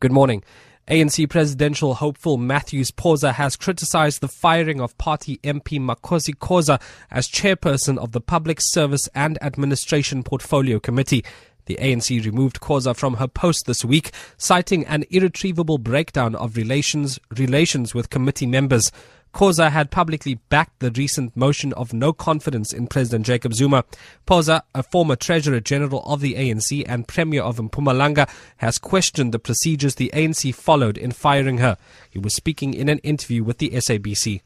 Good morning. ANC presidential hopeful Mathews Phosa has criticized the firing of party MP Makhosi Khoza as chairperson of the Public Service and Administration Portfolio Committee. The ANC removed Khoza from her post this week, citing an irretrievable breakdown of relations relations with committee members. Khoza had publicly backed the recent motion of no confidence in President Jacob Zuma. Phosa, a former Treasurer General of the ANC and Premier of Mpumalanga, has questioned the procedures the ANC followed in firing her. He was speaking in an interview with the SABC.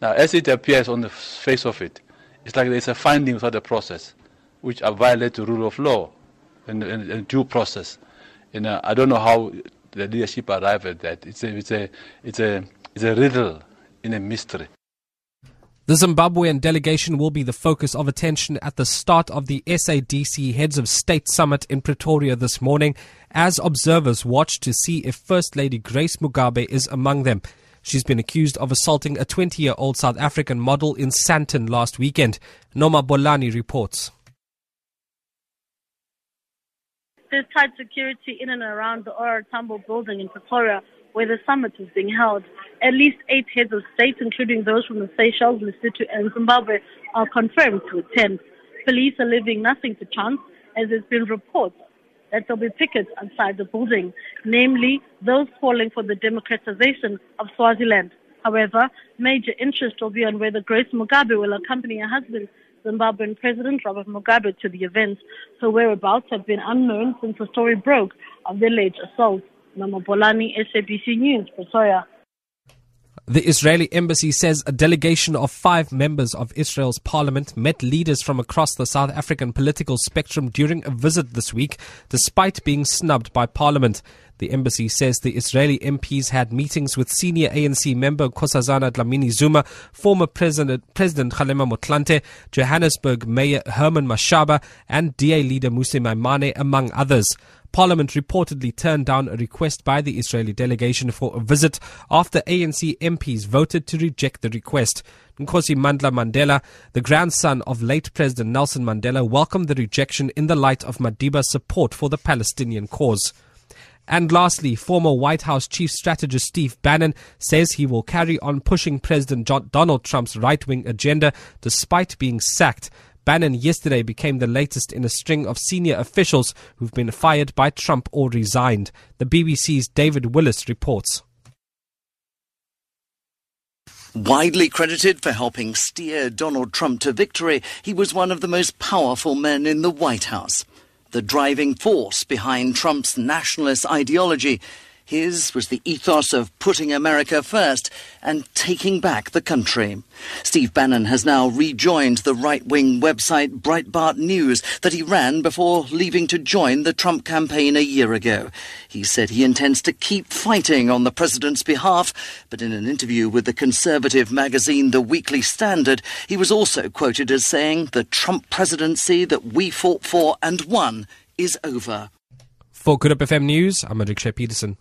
Now, as it appears on the face of it, it's like there's a finding of the process which violate the rule of law and, and, and due process. You uh, know, I don't know how the leadership arrive at that. It's a, it's a, it's a, it's a riddle in a mystery. The Zimbabwean delegation will be the focus of attention at the start of the SADC Heads of State Summit in Pretoria this morning as observers watch to see if First Lady Grace Mugabe is among them. She's been accused of assaulting a 20 year old South African model in Sandton last weekend. Noma Bolani reports. There's tight security in and around the OR Tambo building in Pretoria where the summit is being held. At least eight heads of state, including those from the Seychelles, Lesotho and Zimbabwe, are confirmed to attend. Police are leaving nothing to chance as there's been reports that there'll be pickets outside the building, namely those calling for the democratization of Swaziland. However, major interest will be on whether Grace Mugabe will accompany her husband Zimbabwean President Robert Mugabe to the event. Her whereabouts have been unknown since the story broke of the alleged assault. Mama Bolani, SABC News, Pretoria. The Israeli embassy says a delegation of five members of Israel's parliament met leaders from across the South African political spectrum during a visit this week, despite being snubbed by parliament. The embassy says the Israeli MPs had meetings with senior ANC member Nkosazana Dlamini Zuma, former President, President Kgalema Motlanthe, Johannesburg Mayor Herman Mashaba, and DA leader Mmusi Maimane, among others. Parliament reportedly turned down a request by the Israeli delegation for a visit after ANC MPs voted to reject the request. Nkosi Mandla Mandela, the grandson of late President Nelson Mandela, welcomed the rejection in the light of Madiba's support for the Palestinian cause. And lastly, former White House chief strategist Steve Bannon says he will carry on pushing President John Donald Trump's right wing agenda despite being sacked. Bannon yesterday became the latest in a string of senior officials who've been fired by Trump or resigned. The BBC's David Willis reports. Widely credited for helping steer Donald Trump to victory, he was one of the most powerful men in the White House the driving force behind Trump's nationalist ideology. His was the ethos of putting America first and taking back the country. Steve Bannon has now rejoined the right wing website Breitbart News that he ran before leaving to join the Trump campaign a year ago. He said he intends to keep fighting on the president's behalf, but in an interview with the conservative magazine The Weekly Standard, he was also quoted as saying the Trump presidency that we fought for and won is over. For Good Hope FM News, I'm Adrik Peterson.